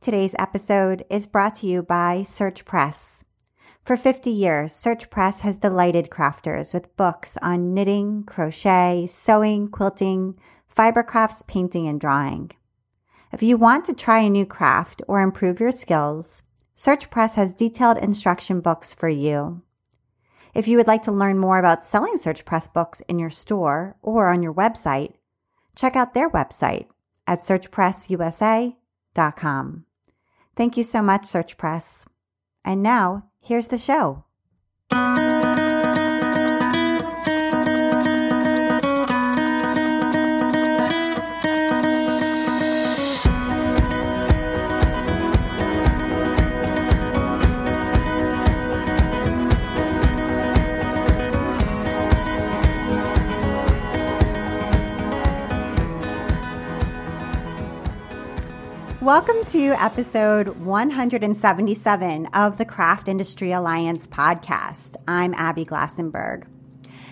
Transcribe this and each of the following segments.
Today's episode is brought to you by Search Press. For 50 years, Search Press has delighted crafters with books on knitting, crochet, sewing, quilting, fiber crafts, painting, and drawing. If you want to try a new craft or improve your skills, Search Press has detailed instruction books for you. If you would like to learn more about selling Search Press books in your store or on your website, check out their website at searchpressusa.com. Thank you so much, Search Press. And now, here's the show. Welcome to episode 177 of the Craft Industry Alliance podcast. I'm Abby Glassenberg.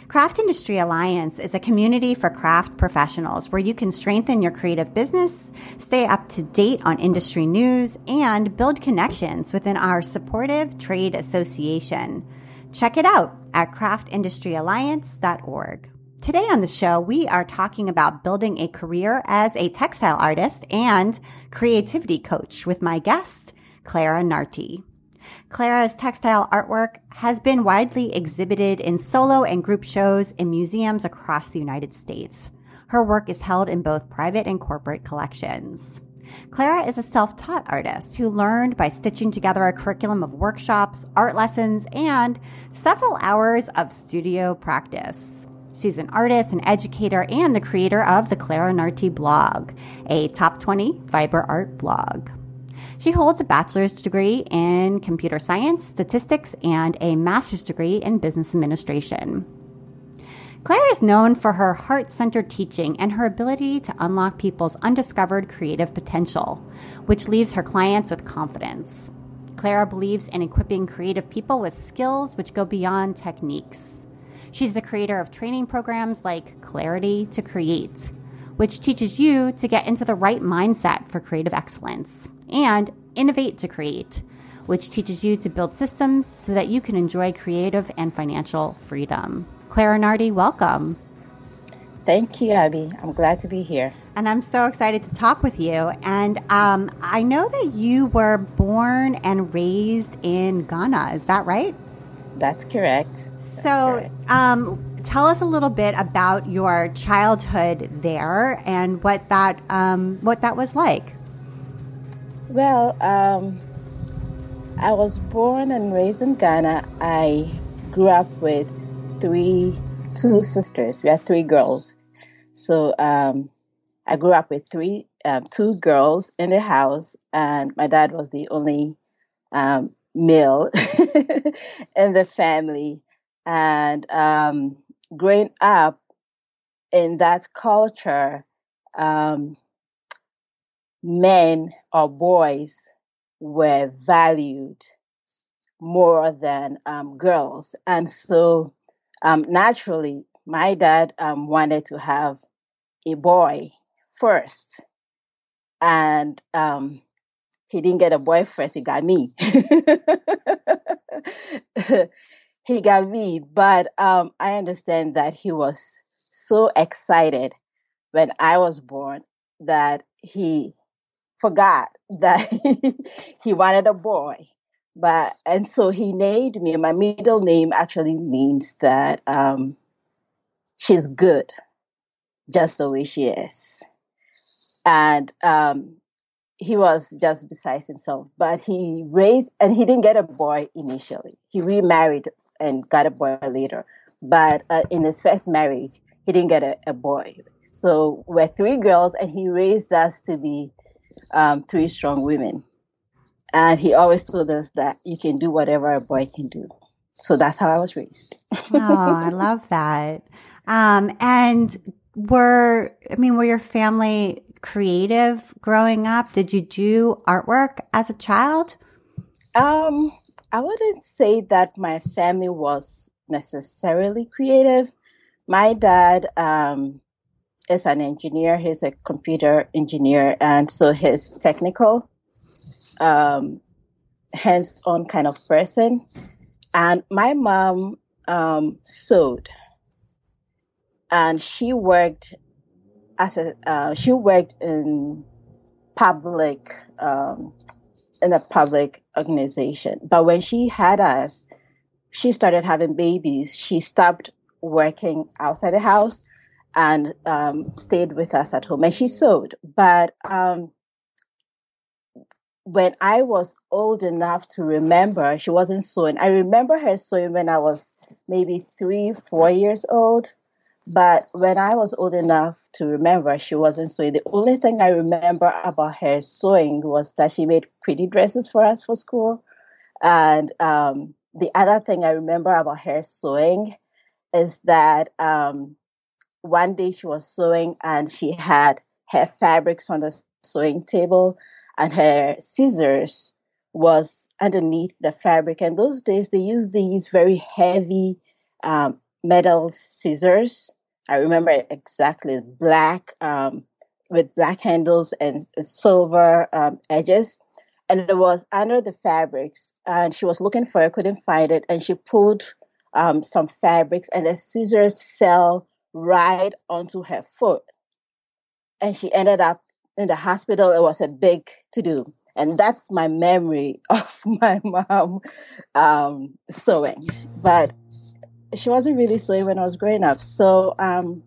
Craft Industry Alliance is a community for craft professionals where you can strengthen your creative business, stay up to date on industry news, and build connections within our supportive trade association. Check it out at craftindustryalliance.org. Today on the show, we are talking about building a career as a textile artist and creativity coach with my guest, Clara Nartey. Clara's textile artwork has been widely exhibited in solo and group shows in museums across the United States. Her work is held in both private and corporate collections. Clara is a self-taught artist who learned by stitching together a curriculum of workshops, art lessons, and several hours of studio practice. She's an artist, an educator, and the creator of the Clara Nartey blog, a top 20 fiber art blog. She holds a bachelor's degree in computer science, statistics, and a master's degree in business administration. Claire is known for her heart centered teaching and her ability to unlock people's undiscovered creative potential, which leaves her clients with confidence. Clara believes in equipping creative people with skills which go beyond techniques. She's the creator of training programs like Clarity to Create, which teaches you to get into the right mindset for creative excellence, and Innovate to Create, which teaches you to build systems so that you can enjoy creative and financial freedom. Clara Nartey, welcome. Thank you, Abby. I'm glad to be here. And I'm so excited to talk with you. And um, I know that you were born and raised in Ghana. Is that right? That's correct. So, um, tell us a little bit about your childhood there and what that um, what that was like. Well, um, I was born and raised in Ghana. I grew up with three, two sisters. We had three girls. So um, I grew up with three, um, two girls in the house, and my dad was the only um, male in the family. And um, growing up in that culture, um, men or boys were valued more than um, girls. And so um, naturally, my dad um, wanted to have a boy first. And um, he didn't get a boy first, he got me. he got me, but um, I understand that he was so excited when I was born that he forgot that he wanted a boy. But and so he named me. My middle name actually means that um, she's good, just the way she is. And um, he was just besides himself. But he raised, and he didn't get a boy initially. He remarried and got a boy later. But uh, in his first marriage, he didn't get a, a, boy. So we're three girls, and he raised us to be um, three strong women. And he always told us that you can do whatever a boy can do. So that's how I was raised. oh, I love that. Um, and were, I mean, were your family creative growing up? Did you do artwork as a child? Um, I wouldn't say that my family was necessarily creative. My dad um, is an engineer. He's a computer engineer, and so he's technical. um, hands-on kind of person, and my mom um, sewed, and she worked as a uh, she worked in public um, in a public organization. But when she had us, she started having babies. She stopped working outside the house and um, stayed with us at home. And she sewed. But um, when I was old enough to remember, she wasn't sewing. I remember her sewing when I was maybe three, four years old. But when I was old enough to remember, she wasn't sewing. The only thing I remember about her sewing was that she made pretty dresses for us for school. And um, the other thing I remember about her sewing is that um, one day she was sewing and she had her fabrics on the sewing table and her scissors was underneath the fabric. And those days they used these very heavy um, metal scissors. I remember exactly black um, with black handles and silver um, edges. And it was under the fabrics, and she was looking for it, couldn't find it, and she pulled um, some fabrics, and the scissors fell right onto her foot. And she ended up in the hospital. It was a big to do. And that's my memory of my mom um, sewing. But she wasn't really sewing when I was growing up. So, um,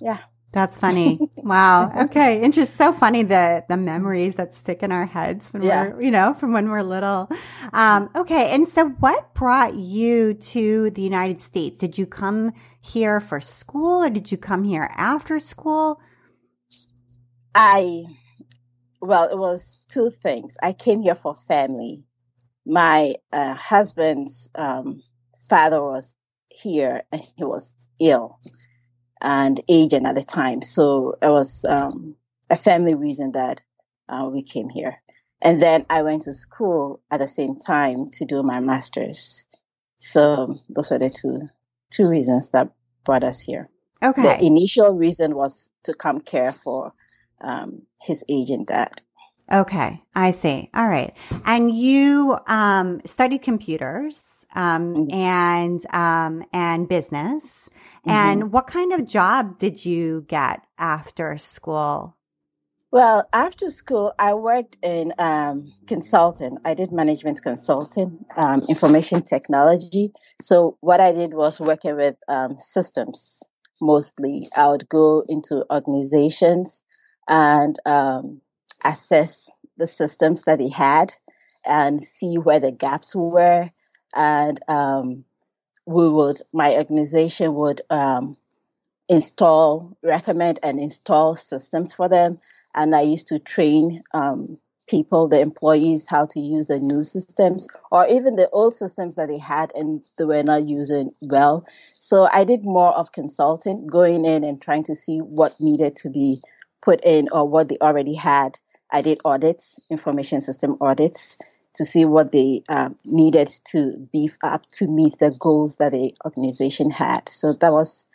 yeah. That's funny. Wow. Okay. Interesting. So funny the the memories that stick in our heads when yeah. we're, you know, from when we're little. Um, okay. And so what brought you to the United States? Did you come here for school or did you come here after school? I, well, it was two things. I came here for family. My uh, husband's um, father was here and he was ill and aging at the time. So it was um, a family reason that uh, we came here. And then I went to school at the same time to do my master's. So those were the two two reasons that brought us here. Okay. The initial reason was to come care for um, his aging dad. Okay, I see. All right. And you um, studied computers um, mm-hmm. and um, and business. Mm-hmm. And what kind of job did you get after school? Well, after school, I worked in um, consulting. I did management consulting, um, information technology. So what I did was working with um, systems mostly. I would go into organizations and um, assess the systems that they had and see where the gaps were. And um, we would, my organization would um, install, recommend and install systems for them. And I used to train um, people, the employees, how to use the new systems or even the old systems that they had and they were not using well. So I did more of consulting, going in and trying to see what needed to be put in or what they already had. I did audits, information system audits, to see what they um, needed to beef up to meet the goals that the organization had. So that was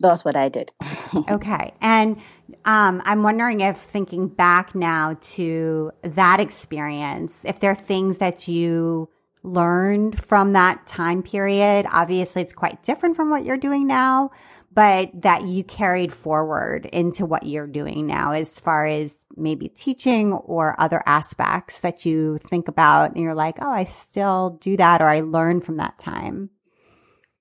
that was what I did. okay, and um, I'm wondering if thinking back now to that experience, if there are things that you learned from that time period. Obviously, it's quite different from what you're doing now, but that you carried forward into what you're doing now as far as maybe teaching or other aspects that you think about and you're like, oh, I still do that or I learned from that time.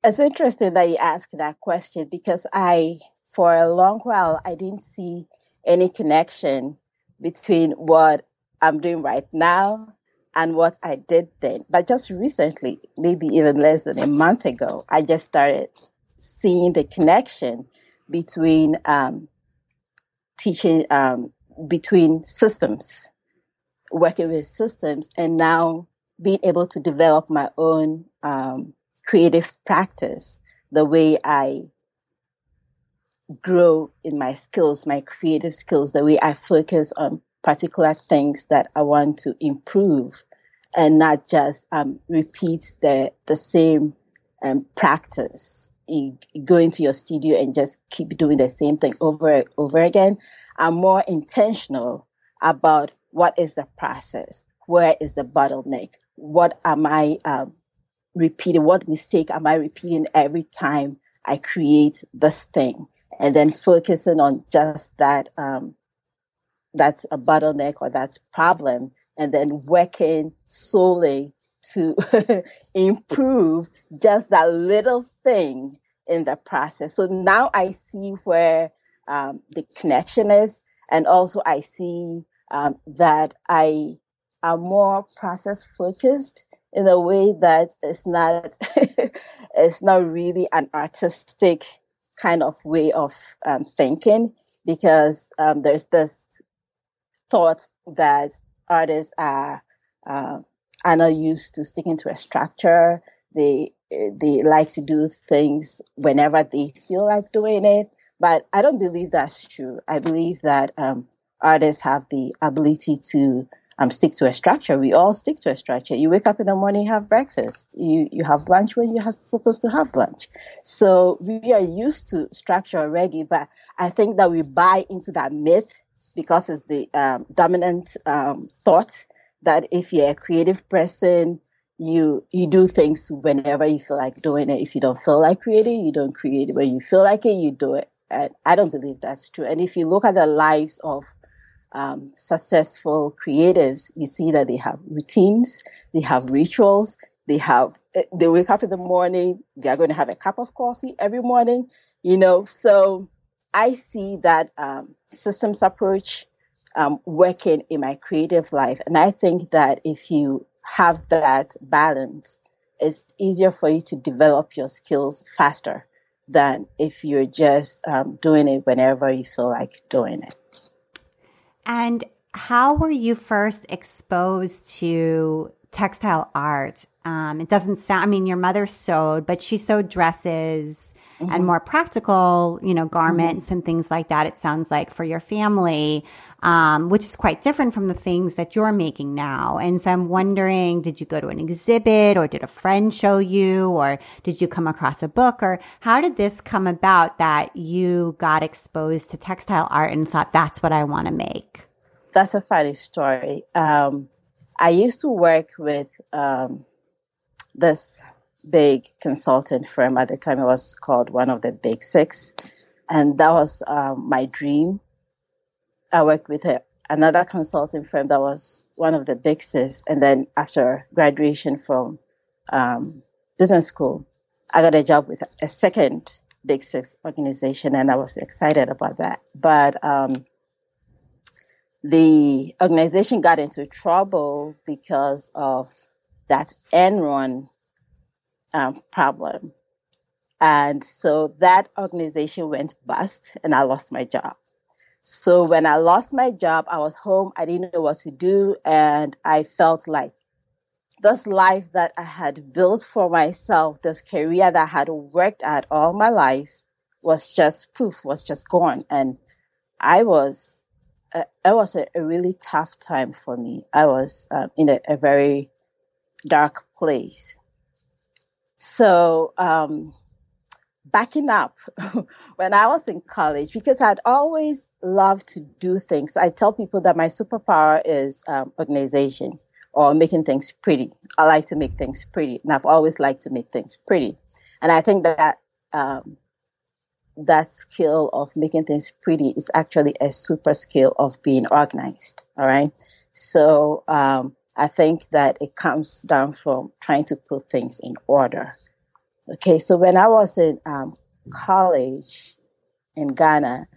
It's interesting that you ask that question because I, for a long while, I didn't see any connection between what I'm doing right now and what I did then. But just recently, maybe even less than a month ago, I just started seeing the connection between um, teaching, um, between systems, working with systems, and now being able to develop my own um, creative practice, the way I grow in my skills, my creative skills, the way I focus on particular things that I want to improve and not just um, repeat the, the same um, practice. Go into your studio and just keep doing the same thing over and over again. I'm more intentional about what is the process. where is the bottleneck? What am I um, repeating? What mistake am I repeating every time I create this thing? And then focusing on just that, um, that's a bottleneck or that's problem, and then working solely to improve just that little thing in the process. So now I see where um, the connection is, and also I see um, that I am more process focused in a way that it's not it's not really an artistic kind of way of um, thinking because um, there's this thought that artists are uh, are not used to sticking to a structure. They they like to do things whenever they feel like doing it. But I don't believe that's true. I believe that um, artists have the ability to um, stick to a structure. We all stick to a structure. You wake up in the morning, have breakfast. You you have lunch when you're supposed to have lunch. So we are used to structure already. But I think that we buy into that myth because it's the um, dominant um, thought that if you're a creative person, you you do things whenever you feel like doing it. If you don't feel like creating, you don't create it. When you feel like it, you do it. And I don't believe that's true. And if you look at the lives of um, successful creatives, you see that they have routines, they have rituals, they have they wake up in the morning, they are going to have a cup of coffee every morning, you know. So I see that um, systems approach um, working in my creative life. And I think that if you have that balance, it's easier for you to develop your skills faster than if you're just um, doing it whenever you feel like doing it. And how were you first exposed to textile art? Um, it doesn't sound, I mean, your mother sewed, but she sewed dresses mm-hmm. and more practical, you know, garments mm-hmm. and things like that. It sounds like for your family, um, which is quite different from the things that you're making now. And so I'm wondering, did you go to an exhibit or did a friend show you or did you come across a book or how did this come about that you got exposed to textile art and thought that's what I want to make? That's a funny story. Um, I used to work with um, this big consultant firm at the time. It was called one of the big six. And that was um, my dream. I worked with a, another consulting firm that was one of the big six. And then after graduation from um, business school, I got a job with a second big six organization and I was excited about that. But um, the organization got into trouble because of that Enron um, problem. And so that organization went bust and I lost my job. So when I lost my job, I was home. I didn't know what to do. And I felt like this life that I had built for myself, this career that I had worked at all my life was just poof, was just gone. And I was, uh, it was a, a, really tough time for me. I was uh, in a, a very dark place. So, um, backing up, when I was in college, because I'd always loved to do things, I tell people that my superpower is um, organization or making things pretty. I like to make things pretty, and I've always liked to make things pretty. And I think that um, that skill of making things pretty is actually a super skill of being organized. All right. So um, I think that it comes down from trying to put things in order. Okay, so when I was in um, college in Ghana,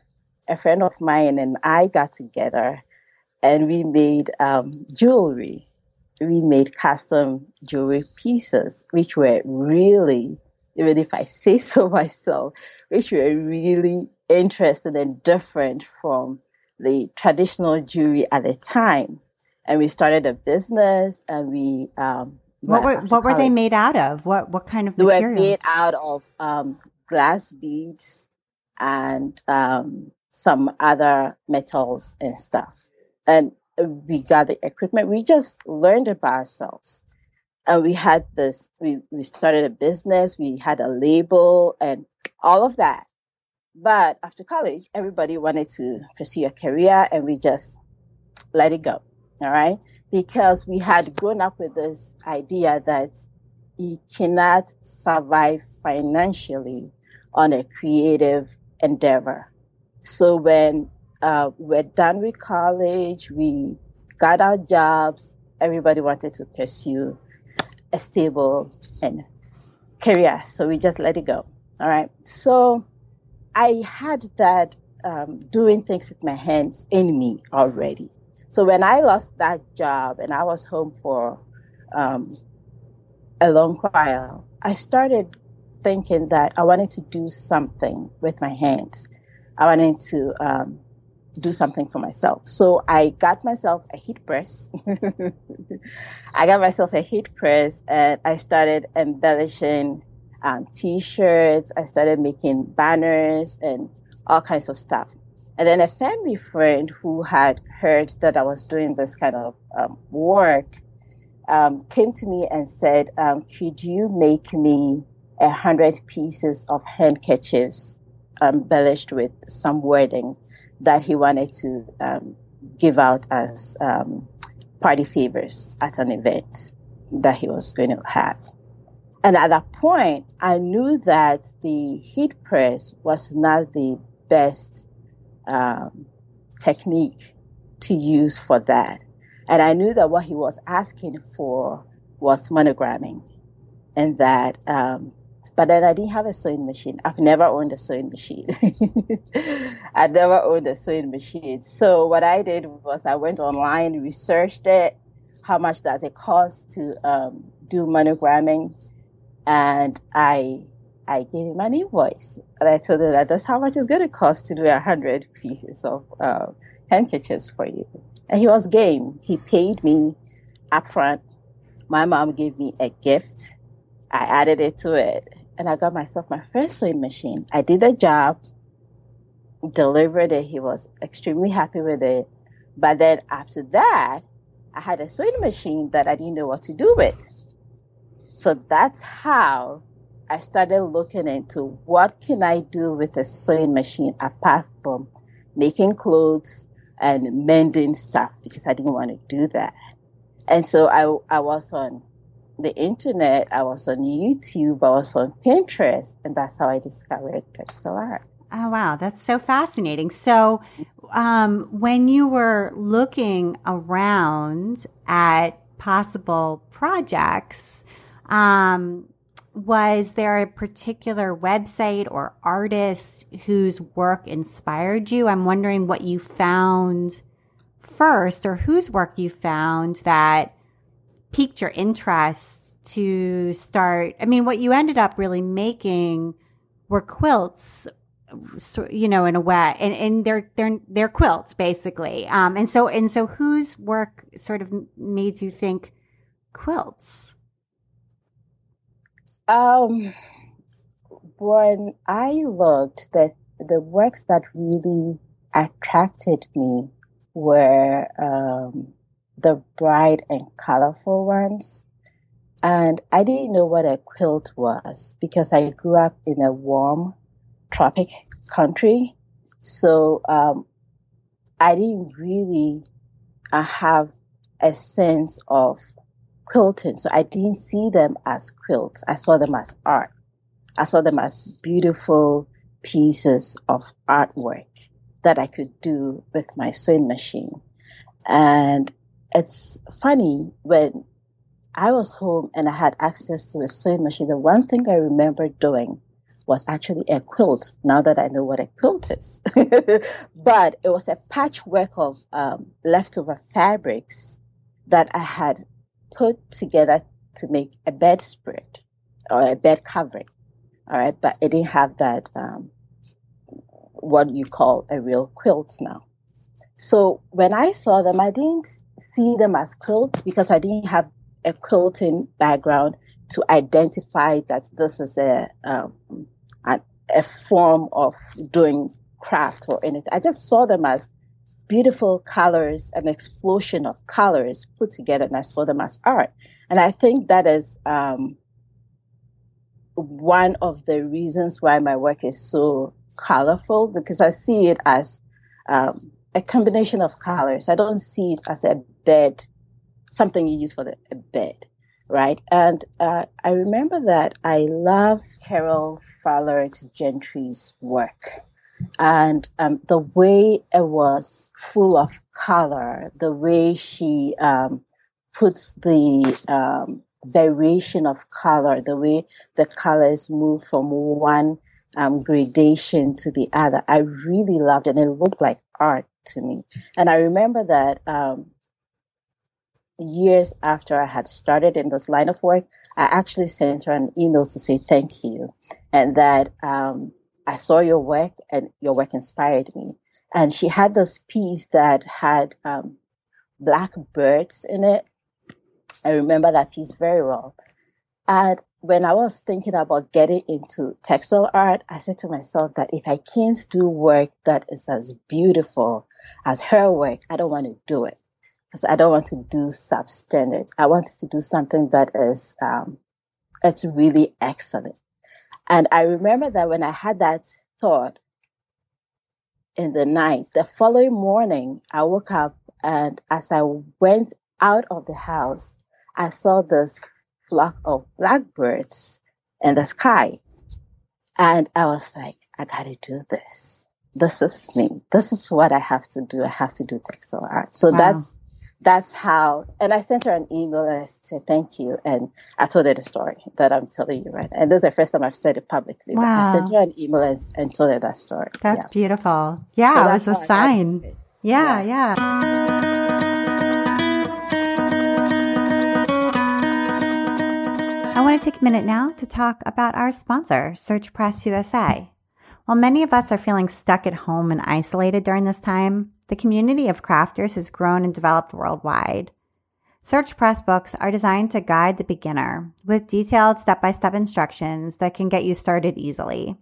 a friend of mine and I got together and we made um, jewelry. We made custom jewelry pieces, which were really, even if I say so myself, which were really interesting and different from the traditional jewelry at the time and we started a business and we um, what were what college. were they made out of? What what kind of they materials? were made out of um, glass beads and um, some other metals and stuff. And we got the equipment. We just learned it by ourselves. And we had this we, we started a business. We had a label and all of that. But after college everybody wanted to pursue a career and we just let it go all right. because we had grown up with this idea that you cannot survive financially on a creative endeavor. So when uh, we're done with college, we got our jobs, everybody wanted to pursue a stable and career. So we just let it go. All right. So I had that um, doing things with my hands in me already. So when I lost that job and I was home for um, a long while, I started thinking that I wanted to do something with my hands. I wanted to um, do something for myself. So I got myself a heat press. I got myself a heat press and I started embellishing um, t-shirts. I started making banners and all kinds of stuff. And then a family friend who had heard that I was doing this kind of um, work um, came to me and said, um, "Could you make me a hundred pieces of handkerchiefs embellished with some wording that he wanted to um, give out as um, party favors at an event that he was going to have?" And at that point, I knew that the heat press was not the best um, technique to use for that. And I knew that what he was asking for was monogramming and that, um, but then I didn't have a sewing machine. I've never owned a sewing machine. I never owned a sewing machine. So what I did was I went online, researched it. How much does it cost to um, do monogramming? And I I gave him an invoice and I told him that that's how much it's going to cost to do a hundred pieces of uh, handkerchiefs for you. And he was game. He paid me upfront. My mom gave me a gift. I added it to it and I got myself my first sewing machine. I did the job, delivered it. He was extremely happy with it. But then after that, I had a sewing machine that I didn't know what to do with. So that's how I started looking into what can I do with a sewing machine apart from making clothes and mending stuff because I didn't want to do that. And so I, I was on the internet, I was on YouTube, I was on Pinterest, and that's how I discovered textile art. Oh, wow. That's so fascinating. So, um, when you were looking around at possible projects, um, was there a particular website or artist whose work inspired you? I'm wondering what you found first or whose work you found that piqued your interest to start. I mean, what you ended up really making were quilts, you know, in a way, and, and they're, they're, they're quilts basically. Um, and so, and so whose work sort of made you think quilts? Um, when I looked, the the works that really attracted me were um, the bright and colorful ones. And I didn't know what a quilt was because I grew up in a warm tropic country. So um, I didn't really uh, have a sense of quilting. So I didn't see them as quilts. I saw them as art. I saw them as beautiful pieces of artwork that I could do with my sewing machine. And it's funny when I was home and I had access to a sewing machine. The one thing I remember doing was actually a quilt now that I know what a quilt is. but it was a patchwork of um, leftover fabrics that I had put together to make a bedspread or a bed covering. All right, but it didn't have that um, what you call a real quilt now. So when I saw them, I didn't see them as quilts because I didn't have a quilting background to identify that this is a, um, a, a form of doing craft or anything. I just saw them as beautiful colors, an explosion of colors put together, and I saw them as art. And I think that is um, one of the reasons why my work is so colorful because I see it as um, a combination of colors. I don't see it as a bed something you use for the a bed, right? And uh, I remember that I love Carol Fowler Gentry's work. And um, the way it was full of color, the way she um, puts the um, variation of color, the way the colors move from one um, gradation to the other. I really loved it. And it looked like art to me. And I remember that um, years after I had started in this line of work, I actually sent her an email to say thank you and that um, I saw your work and your work inspired me. And she had this piece that had um, black birds in it. I remember that piece very well. And when I was thinking about getting into textile art, I said to myself that if I can't do work that is as beautiful as her work, I don't want to do it because I don't want to do substandard. I want to do something that is, um, it's really excellent. And I remember that when I had that thought in the night, the following morning, I woke up and as I went out of the house, I saw this flock of blackbirds in the sky. And I was like, I gotta do this. This is me. This is what I have to do. I have to do textile art. So wow. that's, that's how, and I sent her an email and I said, thank you. And I told her the story that I'm telling you right. And this is the first time I've said it publicly. Wow. I sent her an email and, and told her that story. That's yeah. beautiful. Yeah. So it was a sign. Yeah. Yeah. yeah. I want to take a minute now to talk about our sponsor, Search Press USA. While many of us are feeling stuck at home and isolated during this time, the community of crafters has grown and developed worldwide. Search Press books are designed to guide the beginner with detailed step-by-step instructions that can get you started easily,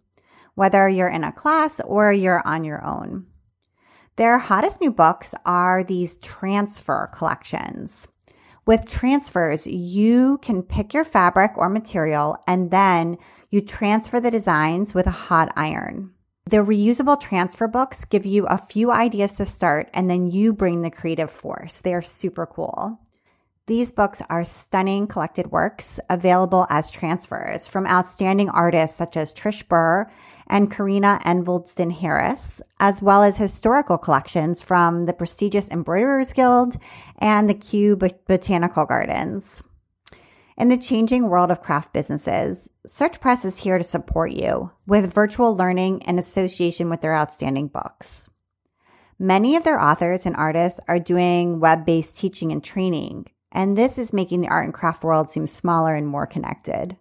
whether you're in a class or you're on your own. Their hottest new books are these transfer collections. With transfers, you can pick your fabric or material and then you transfer the designs with a hot iron. The reusable transfer books give you a few ideas to start and then you bring the creative force. They are super cool. These books are stunning collected works available as transfers from outstanding artists such as Trish Burr and Karina Envoldsen-Harris, as well as historical collections from the prestigious Embroiderers Guild and the Kew Botanical Gardens. In the changing world of craft businesses, Search Press is here to support you with virtual learning and association with their outstanding books. Many of their authors and artists are doing web-based teaching and training and this is making the art and craft world seem smaller and more connected.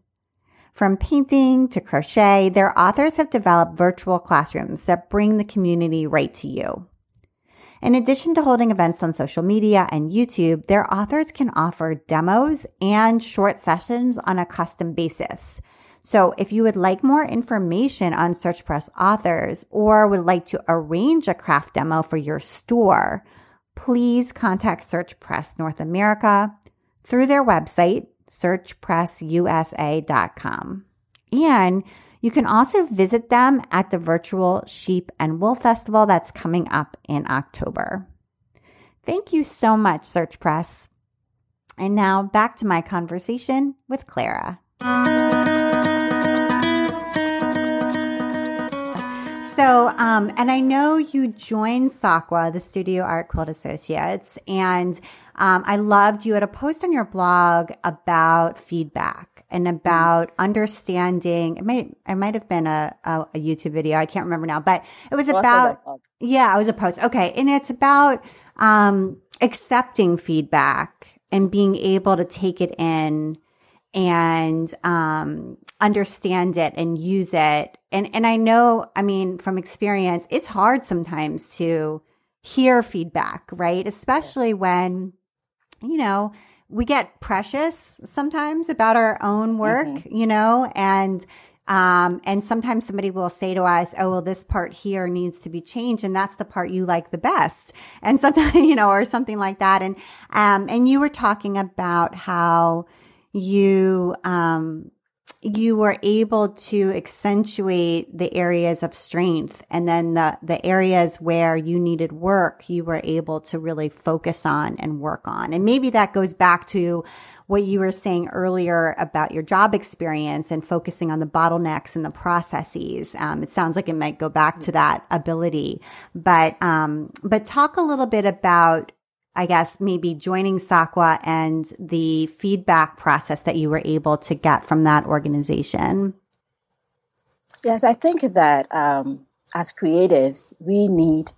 From painting to crochet, their authors have developed virtual classrooms that bring the community right to you. In addition to holding events on social media and YouTube, their authors can offer demos and short sessions on a custom basis. So if you would like more information on SearchPress authors or would like to arrange a craft demo for your store, please contact Search Press North America through their website, searchpressusa.com. And you can also visit them at the virtual Sheep and Wool Festival that's coming up in October. Thank you so much, Search Press. And now back to my conversation with Clara. So, um, and I know you joined SAQA, the Studio Art Quilt Associates, and um, I loved you had a post on your blog about feedback and about understanding. It might it might have been a, a, a YouTube video. I can't remember now, but it was about yeah, it was a post. Okay, and it's about um, accepting feedback and being able to take it in and um, understand it and use it. And, and I know, I mean, from experience, it's hard sometimes to hear feedback, right? Especially when, you know, we get precious sometimes about our own work, mm-hmm. you know, and, um, and sometimes somebody will say to us, Oh, well, this part here needs to be changed. And that's the part you like the best. And sometimes, you know, or something like that. And, um, and you were talking about how you, um, you were able to accentuate the areas of strength and then the, the areas where you needed work, you were able to really focus on and work on. And maybe that goes back to what you were saying earlier about your job experience and focusing on the bottlenecks and the processes. Um, it sounds like it might go back to that ability, but, um, but talk a little bit about I guess maybe joining SAQA and the feedback process that you were able to get from that organization? Yes, I think that um, as creatives, we need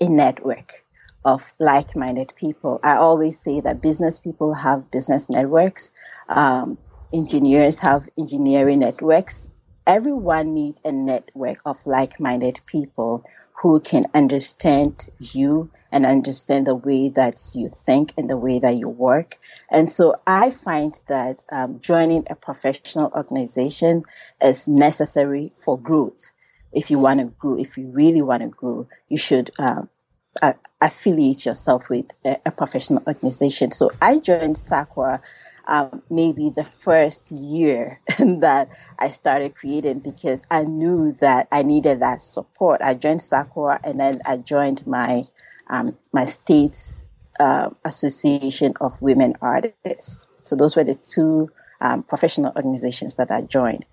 a network of like minded people. I always say that business people have business networks, um, engineers have engineering networks. Everyone needs a network of like minded people who can understand you and understand the way that you think and the way that you work. And so I find that um, joining a professional organization is necessary for growth. If you want to grow, if you really want to grow, you should um, affiliate yourself with a, a, professional organization. So I joined SAQA um, maybe the first year that I started creating because I knew that I needed that support. I joined SAQA and then I joined my um, my state's uh, association of women artists. So those were the two um, professional organizations that I joined.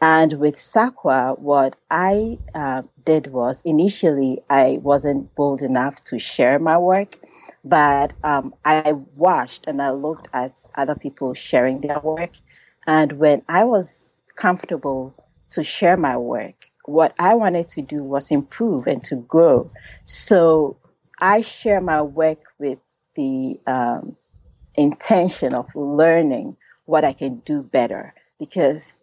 And with SAQA, what I uh, did was initially I wasn't bold enough to share my work but um, I watched and I looked at other people sharing their work. And when I was comfortable to share my work, what I wanted to do was improve and to grow. So I share my work with the um, intention of learning what I can do better because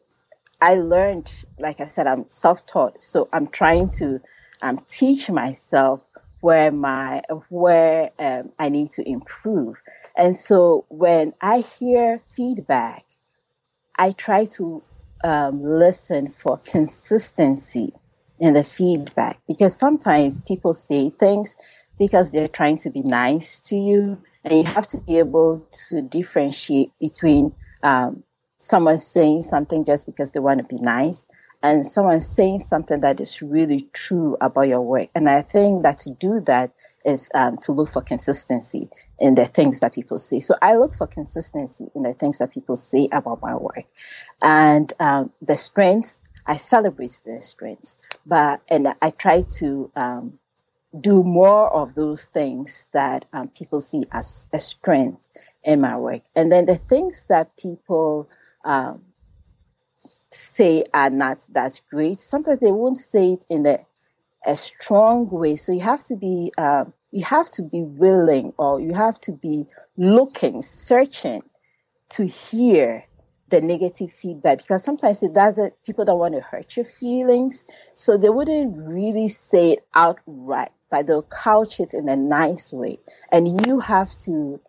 I learned, like I said, I'm self taught. So I'm trying to um, teach myself where my where um, I need to improve. And so when I hear feedback, I try to um, listen for consistency in the feedback because sometimes people say things because they're trying to be nice to you, and you have to be able to differentiate between um, someone saying something just because they want to be nice and someone saying something that is really true about your work. And I think that to do that is um, to look for consistency in the things that people say. So I look for consistency in the things that people say about my work, and um, the strengths. I celebrate the strengths, but and I try to um, do more of those things that um, people see as a strength in my work, and then the things that people um, say are not that great. Sometimes they won't say it in a, a strong way. So you have to be, uh, you have to be willing or you have to be looking, searching to hear the negative feedback because sometimes it doesn't, people don't want to hurt your feelings. So they wouldn't really say it outright, but they'll couch it in a nice way. And you have to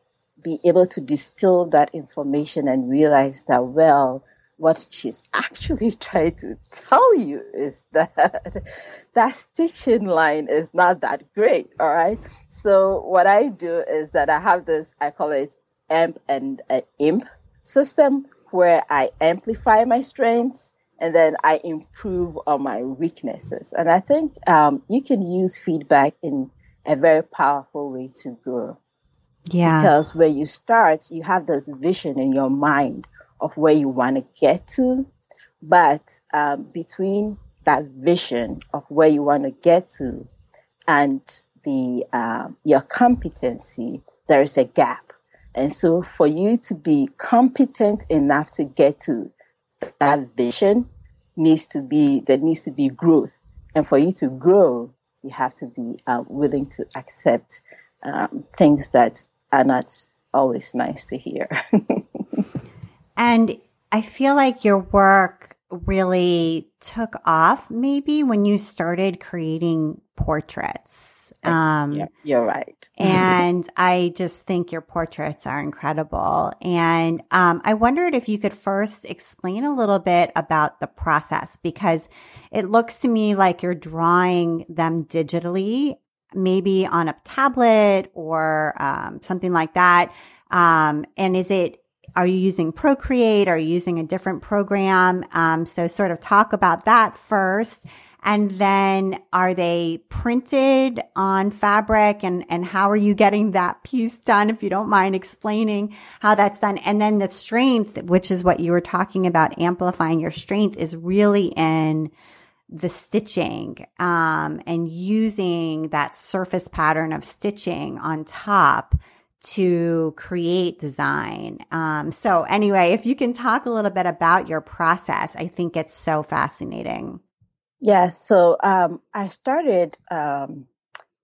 be able to distill that information and realize that, well, what she's actually trying to tell you is that that stitching line is not that great. All right. So what I do is that I have this, I call it amp and uh, imp system where I amplify my strengths and then I improve on my weaknesses. And I think um, you can use feedback in a very powerful way to grow. Yeah. Because when you start, you have this vision in your mind of where you want to get to. But um, between that vision of where you want to get to and the um, your competency, there is a gap. And so, for you to be competent enough to get to that vision, needs to be there needs to be growth. And for you to grow, you have to be uh, willing to accept um, things that are not always nice to hear. And I feel like your work really took off maybe when you started creating portraits. Um, yeah, you're right. and I just think your portraits are incredible. And, um, I wondered if you could first explain a little bit about the process because it looks to me like you're drawing them digitally, maybe on a tablet or, um, something like that. Um, and is it, are you using Procreate? Are you using a different program? Um, so sort of talk about that first. And then are they printed on fabric and, and how are you getting that piece done? If you don't mind explaining how that's done. And then the strength, which is what you were talking about, amplifying your strength is really in the stitching, um, and using that surface pattern of stitching on top to create design. Um, so anyway, if you can talk a little bit about your process, I think it's so fascinating. Yeah, so um, I started um,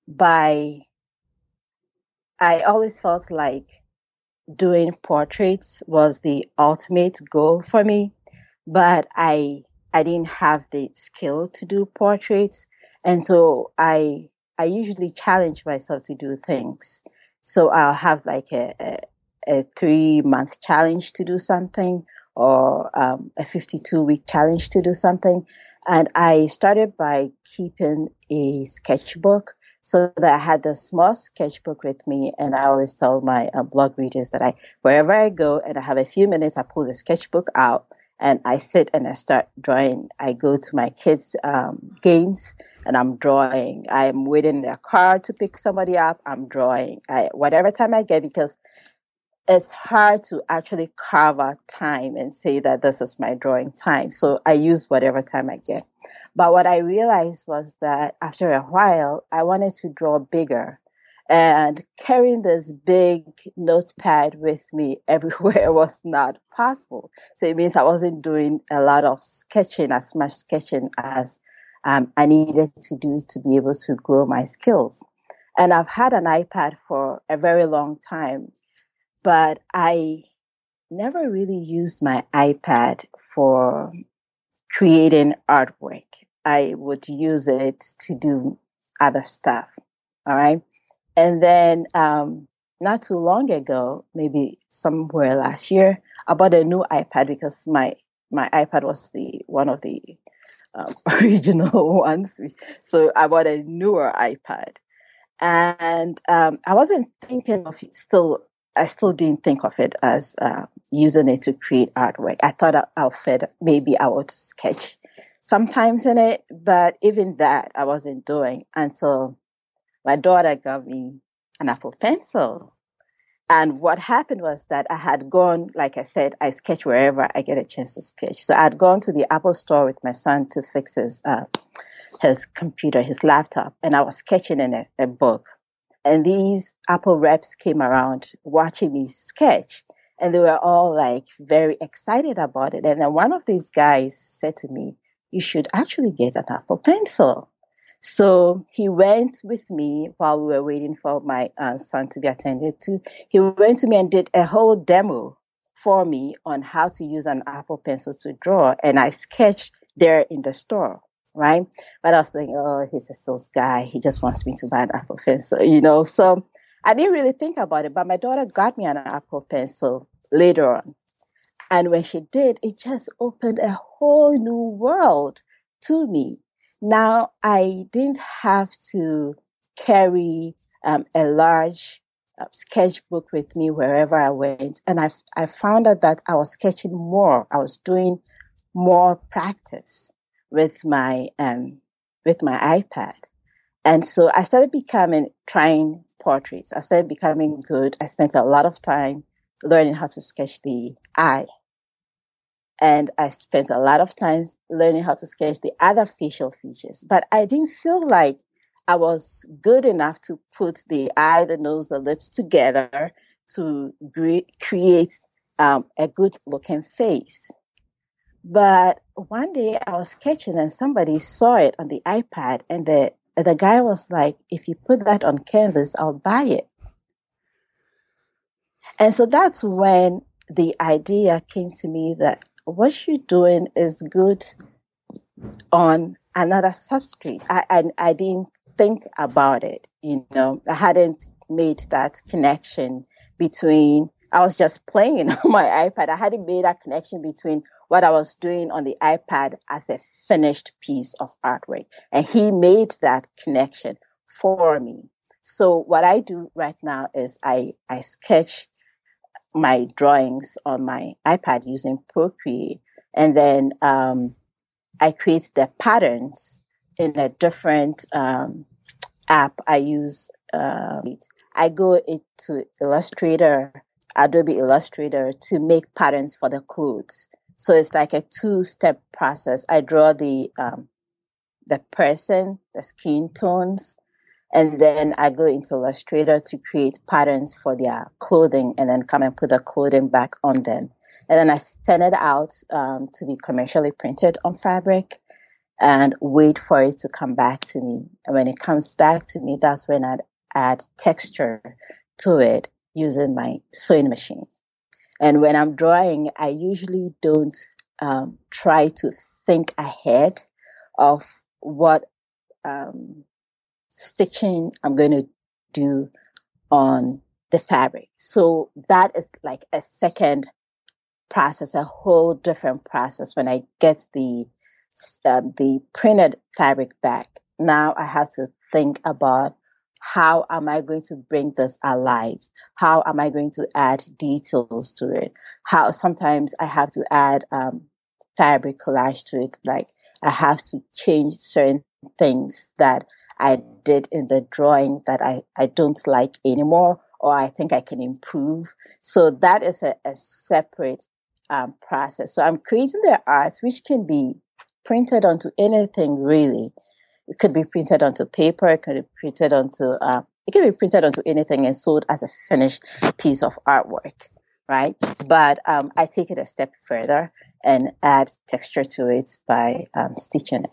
by, I always felt like doing portraits was the ultimate goal for me, but I I didn't have the skill to do portraits, and so I I usually challenge myself to do things. So I'll have like a, a, a three month challenge to do something or um, a 52 week challenge to do something. And I started by keeping a sketchbook so that I had the small sketchbook with me. And I always tell my uh, blog readers that I, wherever I go and I have a few minutes, I pull the sketchbook out and I sit and I start drawing. I go to my kids' um, games and I'm drawing. I'm waiting in a car to pick somebody up. I'm drawing. I, whatever time I get because it's hard to actually carve out time and say that this is my drawing time. So I use whatever time I get. But what I realized was that after a while, I wanted to draw bigger. And carrying this big notepad with me everywhere was not possible. So it means I wasn't doing a lot of sketching, as much sketching as um, I needed to do to be able to grow my skills. And I've had an iPad for a very long time but I never really used my iPad for creating artwork. I would use it to do other stuff. All right. And then, um, not too long ago, maybe somewhere last year, I bought a new iPad because my, my iPad was the, one of the um, original ones. So I bought a newer iPad and, um, I wasn't thinking of still I still didn't think of it as uh, using it to create artwork. I thought I'll fit, maybe I would sketch sometimes in it, but even that I wasn't doing until my daughter got me an Apple Pencil. And what happened was that I had gone, like I said, I sketch wherever I get a chance to sketch. So I had gone to the Apple store with my son to fix his, uh, his computer, his laptop, and I was sketching in a, a book. And these Apple reps came around watching me sketch and they were all like very excited about it. And then one of these guys said to me, you should actually get an Apple pencil. So he went with me while we were waiting for my uh, son to be attended to. He went to me and did a whole demo for me on how to use an Apple pencil to draw. And I sketched there in the store right? But I was thinking, oh, he's a sales guy. He just wants me to buy an Apple pencil, you know. So I didn't really think about it. But my daughter got me an Apple pencil later on. And when she did, it just opened a whole new world to me. Now I didn't have to carry um, a large uh, sketchbook with me wherever I went. And I, I found out that I was sketching more. I was doing more practice with my um, with my iPad. And so I started becoming trying portraits. I started becoming good. I spent a lot of time learning how to sketch the eye. And I spent a lot of time learning how to sketch the other facial features. But I didn't feel like I was good enough to put the eye, the nose, the lips together to create um, a good looking face. But one day I was sketching and somebody saw it on the iPad and the the guy was like, if you put that on canvas, I'll buy it. And so that's when the idea came to me that what you're doing is good on another substrate. I, I, I didn't think about it, you know, I hadn't made that connection between, I was just playing on my iPad. I hadn't made that connection between what I was doing on the iPad as a finished piece of artwork. And he made that connection for me. So what I do right now is I, I sketch my drawings on my iPad using Procreate. And then um, I create the patterns in a different um, app. I use, uh, I go into Illustrator, Adobe Illustrator to make patterns for the clothes. So it's like a two step process. I draw the, um, the person, the skin tones, and then I go into Illustrator to create patterns for their clothing and then come and put the clothing back on them. And then I send it out um, to be commercially printed on fabric and wait for it to come back to me. And when it comes back to me, that's when I'd add texture to it using my sewing machine. And when I'm drawing, I usually don't um, try to think ahead of what um, stitching I'm going to do on the fabric. So that is like a second process, a whole different process when I get the um, the printed fabric back. Now I have to think about how am I going to bring this alive? How am I going to add details to it? How sometimes I have to add um, fabric collage to it. Like I have to change certain things that I did in the drawing that I, I don't like anymore or I think I can improve. So that is a, a separate um, process. So I'm creating the art, which can be printed onto anything really. It could be printed onto paper, it could be printed onto, uh, it can be printed onto anything and sold as a finished piece of artwork, right? But um, I take it a step further and add texture to it by um, stitching it.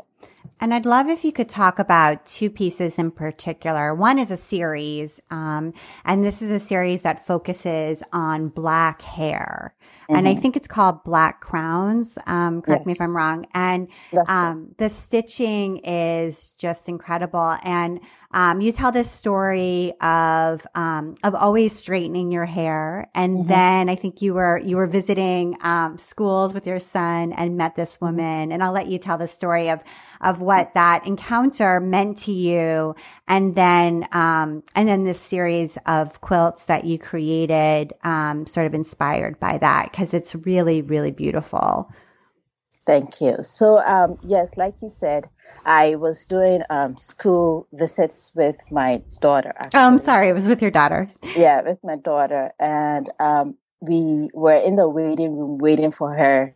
And I'd love if you could talk about two pieces in particular. One is a series, um, and this is a series that focuses on black hair. Mm-hmm. And I mm-hmm. think it's called Black Crowns. Um, correct yes. me if I'm wrong. And um, the stitching is just incredible. And um, you tell this story of um, of always straightening your hair, and mm-hmm. then I think you were you were visiting um, schools with your son and met this mm-hmm. woman. And I'll let you tell the story of of what that encounter meant to you, and then um, and then this series of quilts that you created, um, sort of inspired by that because it's really, really beautiful. Thank you. So, um, yes, like you said, I was doing um, school visits with my daughter. Actually. Oh, I'm sorry, it was with your daughter. Yeah, with my daughter, and um, we were in the waiting room waiting for her.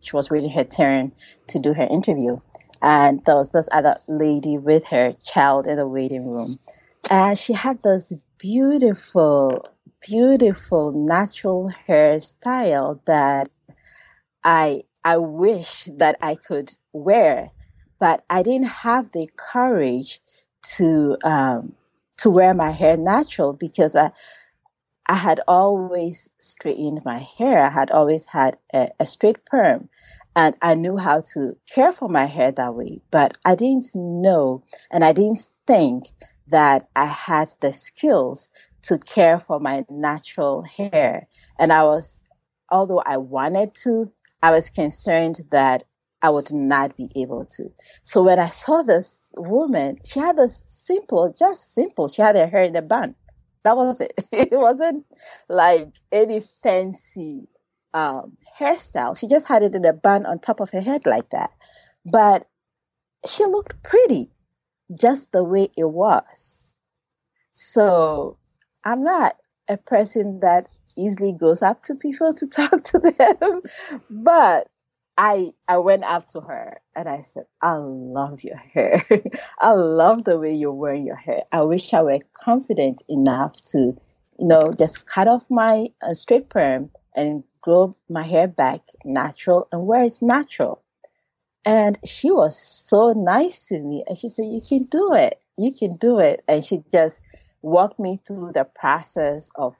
She was waiting her turn to do her interview, and there was this other lady with her child in the waiting room, and she had this beautiful beautiful natural hairstyle that I I wish that I could wear, but I didn't have the courage to um, to wear my hair natural because I I had always straightened my hair. I had always had a, a straight perm, and I knew how to care for my hair that way. But I didn't know, and I didn't think that I had the skills to care for my natural hair. And I was, although I wanted to, I was concerned that I would not be able to. So when I saw this woman, she had this simple, just simple, she had her hair in a bun. That was it. It wasn't like any fancy um, hairstyle. She just had it in a bun on top of her head like that. But she looked pretty, just the way it was. So I'm not a person that easily goes up to people to talk to them, but I I went up to her and I said, I love your hair. I love the way you're wearing your hair. I wish I were confident enough to, you know, just cut off my uh, straight perm and grow my hair back natural and wear it natural. And she was so nice to me. And she said, You can do it. You can do it. And she just walked me through the process of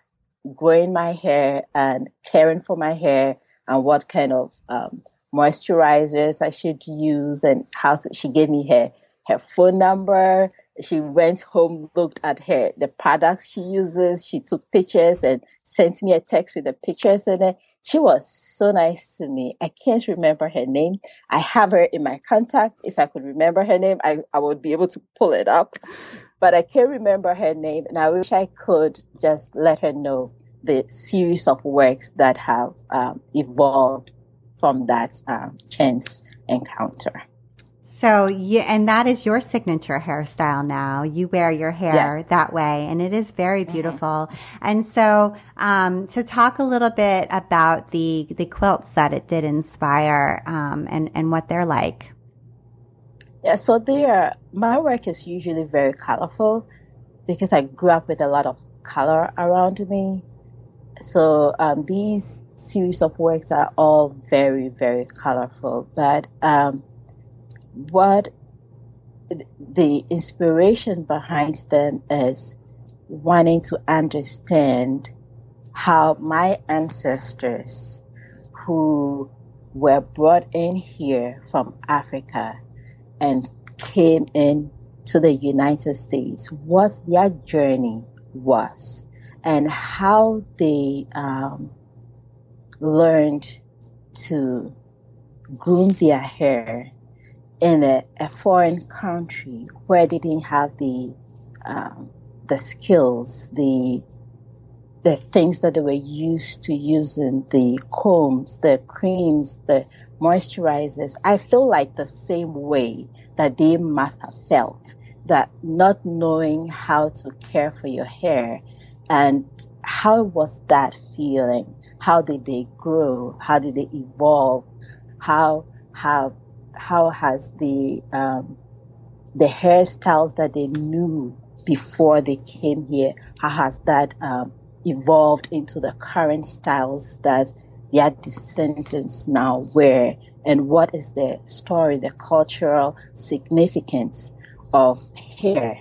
growing my hair and caring for my hair and what kind of um, moisturizers I should use and how to, she gave me her, her phone number. She went home, looked at her, the products she uses. She took pictures and sent me a text with the pictures in it. She was so nice to me. I can't remember her name. I have her in my contact. If I could remember her name, I, I would be able to pull it up but I can't remember her name, and I wish I could just let her know the series of works that have um, evolved from that um, chance encounter. So yeah, and that is your signature hairstyle now. You wear your hair yes. that way and it is very mm-hmm. beautiful. Mm-hmm. And so, um, so talk a little bit about the, the quilts that it did inspire, um, and, and what they're like. Yeah. So they are, my work is usually very colorful because I grew up with a lot of color around me. So, um, these series of works are all very, very colorful, but, um, what the inspiration behind them is wanting to understand how my ancestors who were brought in here from Africa and came in to the United States, what their journey was and how they um, learned to groom their hair in a, a foreign country where they didn't have the um, the skills, the the things that they were used to using, the combs, the creams, the moisturizers. I feel like the same way that they must have felt that not knowing how to care for your hair and how was that feeling? How did they grow? How did they evolve? How have how has the um, the hairstyles that they knew before they came here, how has that um, evolved into the current styles that their descendants now wear, and what is the story, the cultural significance of hair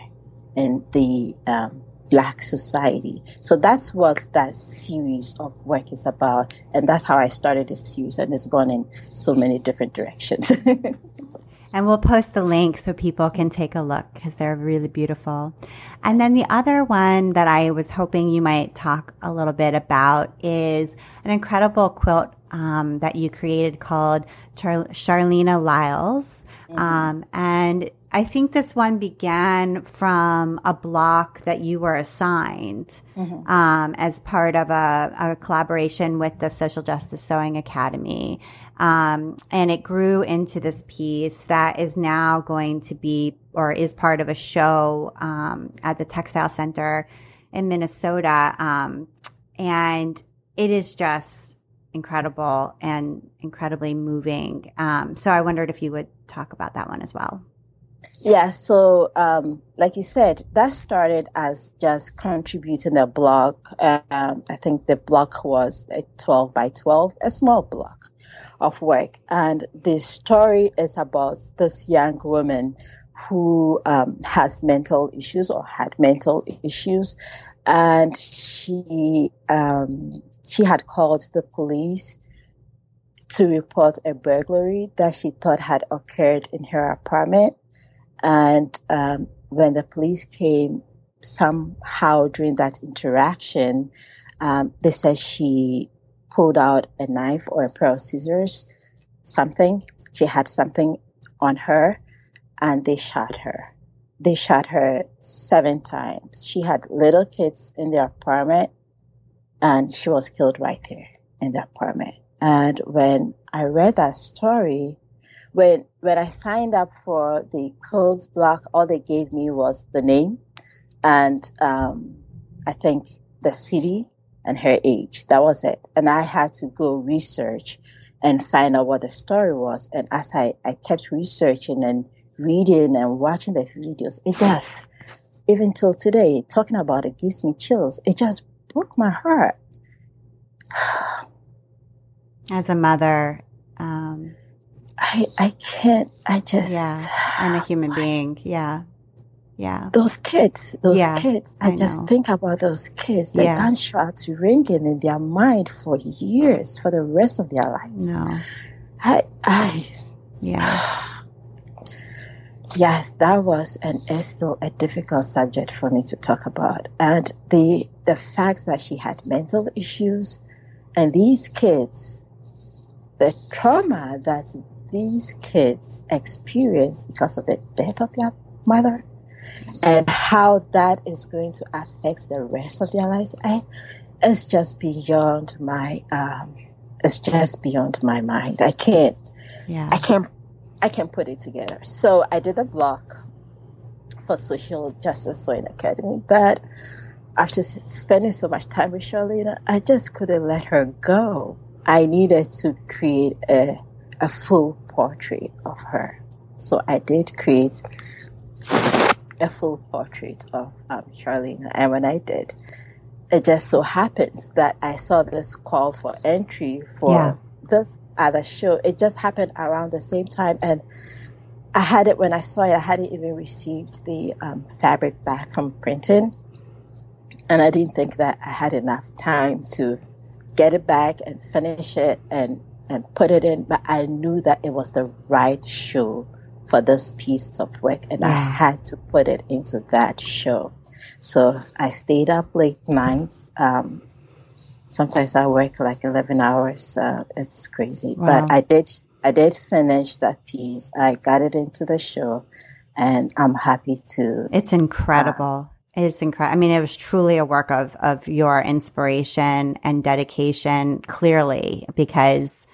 in the um, black society. So that's what that series of work is about. And that's how I started this series and it's gone in so many different directions. and we'll post the link so people can take a look because they're really beautiful. And then the other one that I was hoping you might talk a little bit about is an incredible quilt um, that you created called Char- Charleena Lyles. Mm-hmm. Um, and I think this one began from a block that you were assigned mm-hmm. um, as part of a, a, collaboration with the Social Justice Sewing Academy. Um, and it grew into this piece that is now going to be or is part of a show um, at the Textile Center in Minnesota. Um, and it is just incredible and incredibly moving. Um, so I wondered if you would talk about that one as well. Yeah, so um, like you said, that started as just contributing a block. Um, I think the block was a 12 by 12, a small block of work. And the story is about this young woman who um, has mental issues or had mental issues. And she, um, she had called the police to report a burglary that she thought had occurred in her apartment and um, when the police came, somehow during that interaction, um, they said she pulled out a knife or a pair of scissors, something. She had something on her, and they shot her. They shot her seven times. She had little kids in the apartment, and she was killed right there in the apartment. And when I read that story, when when I signed up for the cold block, all they gave me was the name and um, I think the city and her age. That was it. And I had to go research and find out what the story was. And as I, I kept researching and reading and watching the videos, it just, even till today, talking about it gives me chills. It just broke my heart. As a mother, um, I I can't. I just yeah, and a human being. Yeah, yeah. Those kids, those yeah, kids. I, I just know. think about those kids. The yeah. gunshots ringing in their mind for years, for the rest of their lives. No, I I yeah. Yes, that was and is still a difficult subject for me to talk about. And the the fact that she had mental issues and these kids, the trauma that these kids experience because of the death of their mother and how that is going to affect the rest of their lives. I, it's just beyond my um, it's just beyond my mind. I can't yeah. I can't I can't put it together. So I did a blog for Social Justice Sewing Academy, but after spending so much time with Charlene, I just couldn't let her go. I needed to create a a full portrait of her. So I did create a full portrait of um, Charlene. And when I did, it just so happens that I saw this call for entry for yeah. this other show. It just happened around the same time. And I had it when I saw it, I hadn't even received the um, fabric back from printing. And I didn't think that I had enough time to get it back and finish it and, and put it in. But I knew that it was the right show for this piece of work and I had to put it into that show. So I stayed up late nights. Um, sometimes I work like 11 hours. Uh, it's crazy, wow. but I did, I did finish that piece. I got it into the show and I'm happy to. It's incredible. Uh, it's incredible. I mean, it was truly a work of, of your inspiration and dedication, clearly, because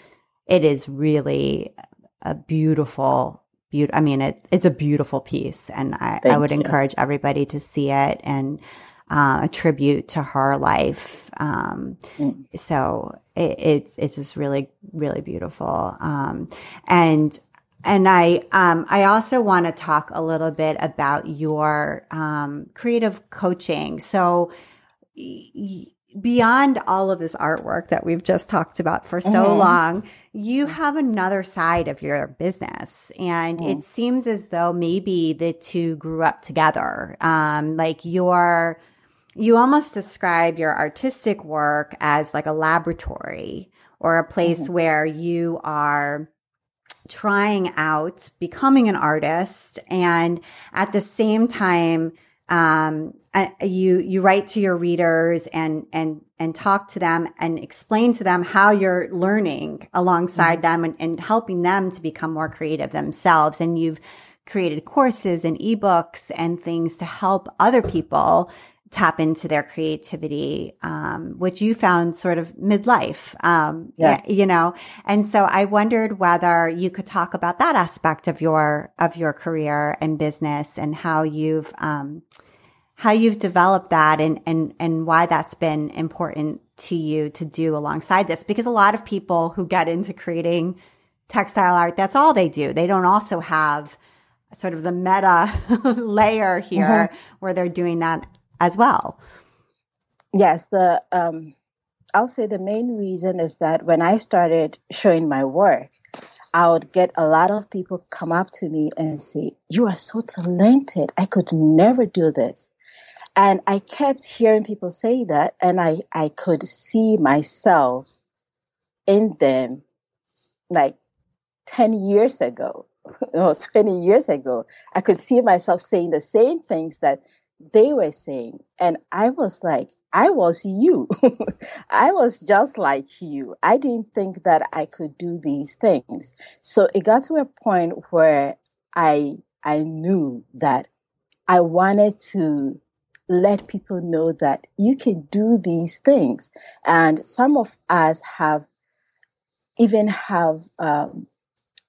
it is really a beautiful I mean, it, it's a beautiful piece and I, I would you. encourage everybody to see it and, uh, a tribute to her life. Um, mm. so it, it's, it's just really, really beautiful. Um, and, and I, um, I also want to talk a little bit about your, um, creative coaching. So, y- beyond all of this artwork that we've just talked about for so mm-hmm. long, you have another side of your business. And mm-hmm. it seems as though maybe the two grew up together. Um, like your, you almost describe your artistic work as like a laboratory or a place mm-hmm. where you are trying out becoming an artist and at the same time um, you you write to your readers and and and talk to them and explain to them how you're learning alongside mm-hmm. them and, and helping them to become more creative themselves and you've created courses and ebooks and things to help other people tap into their creativity, um, which you found sort of midlife, um, yes. you know, and so I wondered whether you could talk about that aspect of your, of your career and business and how you've, um, how you've developed that and, and, and why that's been important to you to do alongside this. Because a lot of people who get into creating textile art, that's all they do. They don't also have sort of the meta layer here mm-hmm. where they're doing that as well. Yes, the um, I'll say the main reason is that when I started showing my work, I would get a lot of people come up to me and say, "You are so talented. I could never do this." And I kept hearing people say that, and I I could see myself in them, like ten years ago or twenty years ago. I could see myself saying the same things that they were saying. And I was like, I was you. I was just like you. I didn't think that I could do these things. So it got to a point where I, I knew that I wanted to let people know that you can do these things. And some of us have even have um,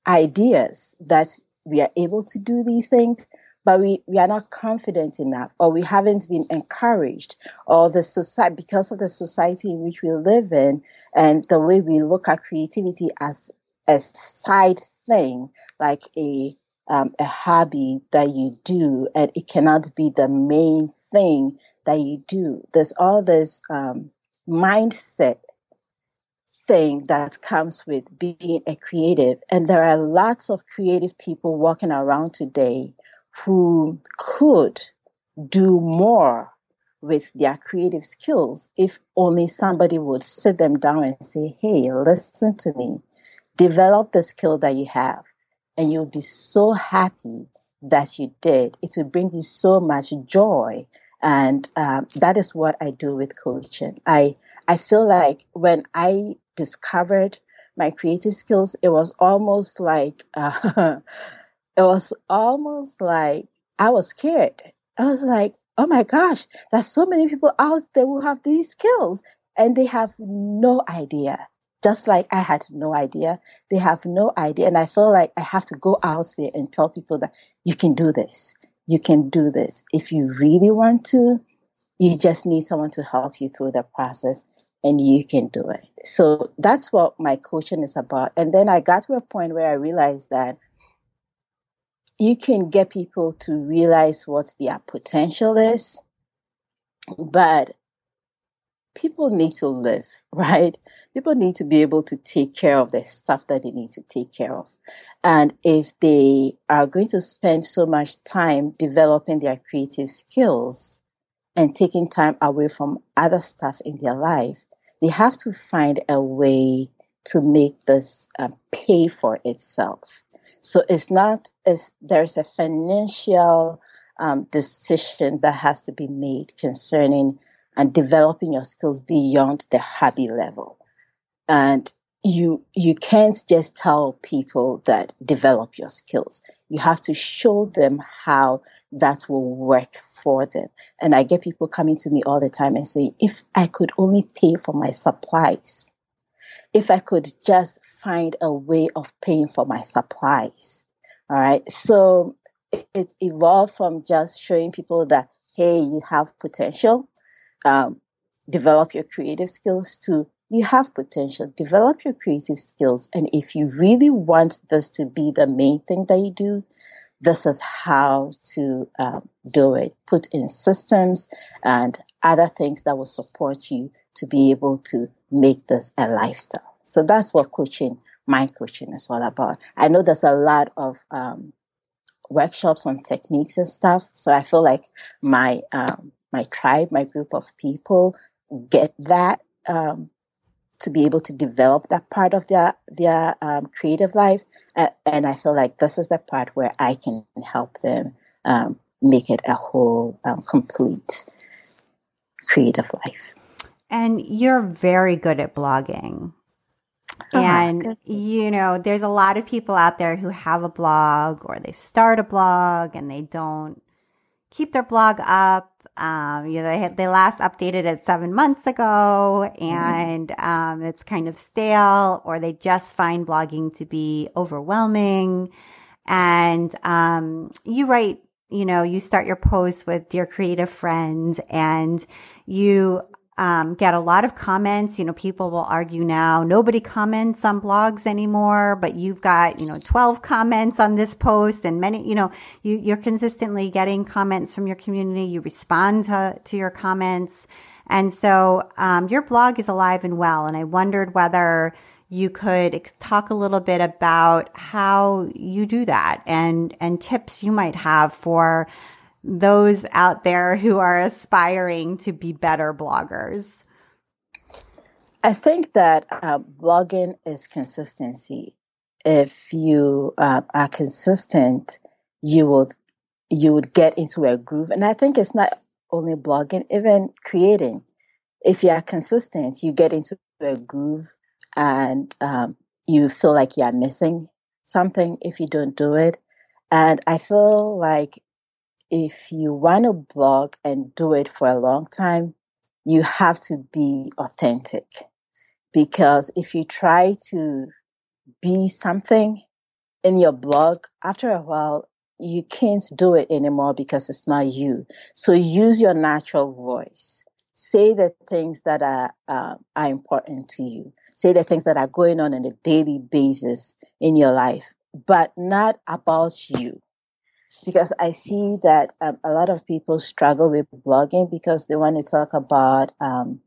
ideas that we are able to do these things, but we, we are not confident enough or we haven't been encouraged or the society because of the society in which we live in and the way we look at creativity as a side thing like a um, a hobby that you do and it cannot be the main thing that you do. There's all this um, mindset thing that comes with being a creative and there are lots of creative people walking around today who could do more with their creative skills if only somebody would sit them down and say, Hey, listen to me, develop the skill that you have, and you'll be so happy that you did. It will bring you so much joy. And um, that is what I do with coaching. I, I feel like when I discovered my creative skills, it was almost like, uh, it was almost like I was scared. I was like, oh my gosh, there's so many people out there who have these skills. and they have no idea. Just like I had no idea, they have no idea. And I feel like I have to go out there and tell people that you can do this. You can do this. If you really want to, you just need someone to help you through the process and you can do it. So that's what my coaching is about. And then I got to a point where I realized that you can get people to realize what their potential is, but people need to live, right? People need to be able to take care of the stuff that they need to take care of. And if they are going to spend so much time developing their creative skills and taking time away from other stuff in their life, they have to find a way to make this uh, pay for itself. So it's not, it's, there's a financial um, decision that has to be made concerning and developing your skills beyond the hobby level. And you, you can't just tell people that develop your skills. You have to show them how that will work for them. And I get people coming to me all the time and saying, if I could only pay for my supplies, if I could just find a way of paying for my supplies. All right. So it evolved from just showing people that, hey, you have potential, um, develop your creative skills to you have potential, develop your creative skills. And if you really want this to be the main thing that you do, this is how to um, do it. Put in systems and other things that will support you to be able to make this a lifestyle. So that's what coaching, my coaching is all about. I know there's a lot of um, workshops on techniques and stuff. So I feel like my um, my tribe, my group of people get that um, to be able to develop that part of their their um, creative life, uh, and I feel like this is the part where I can help them um, make it a whole, um, complete creative life. And you're very good at blogging. Oh, and, you know, there's a lot of people out there who have a blog or they start a blog and they don't keep their blog up. Um, you know, they, they last updated it seven months ago mm-hmm. and, mm-hmm. um, it's kind of stale or they just find blogging to be overwhelming. And, um, you write you know, you start your posts with dear creative friends and you um, get a lot of comments. You know, people will argue now, nobody comments on blogs anymore, but you've got, you know, 12 comments on this post and many, you know, you, you're consistently getting comments from your community. You respond to, to your comments. And so, um, your blog is alive and well. And I wondered whether you could talk a little bit about how you do that and, and tips you might have for those out there who are aspiring to be better bloggers? I think that uh, blogging is consistency. If you uh, are consistent, you would you would get into a groove. And I think it's not only blogging, even creating. If you are consistent, you get into a groove, and um, you feel like you are missing something if you don't do it. And I feel like if you want to blog and do it for a long time, you have to be authentic. Because if you try to be something in your blog, after a while, you can't do it anymore because it's not you. So use your natural voice. Say the things that are uh, are important to you. Say the things that are going on on a daily basis in your life, but not about you because I see that um, a lot of people struggle with blogging because they want to talk about um,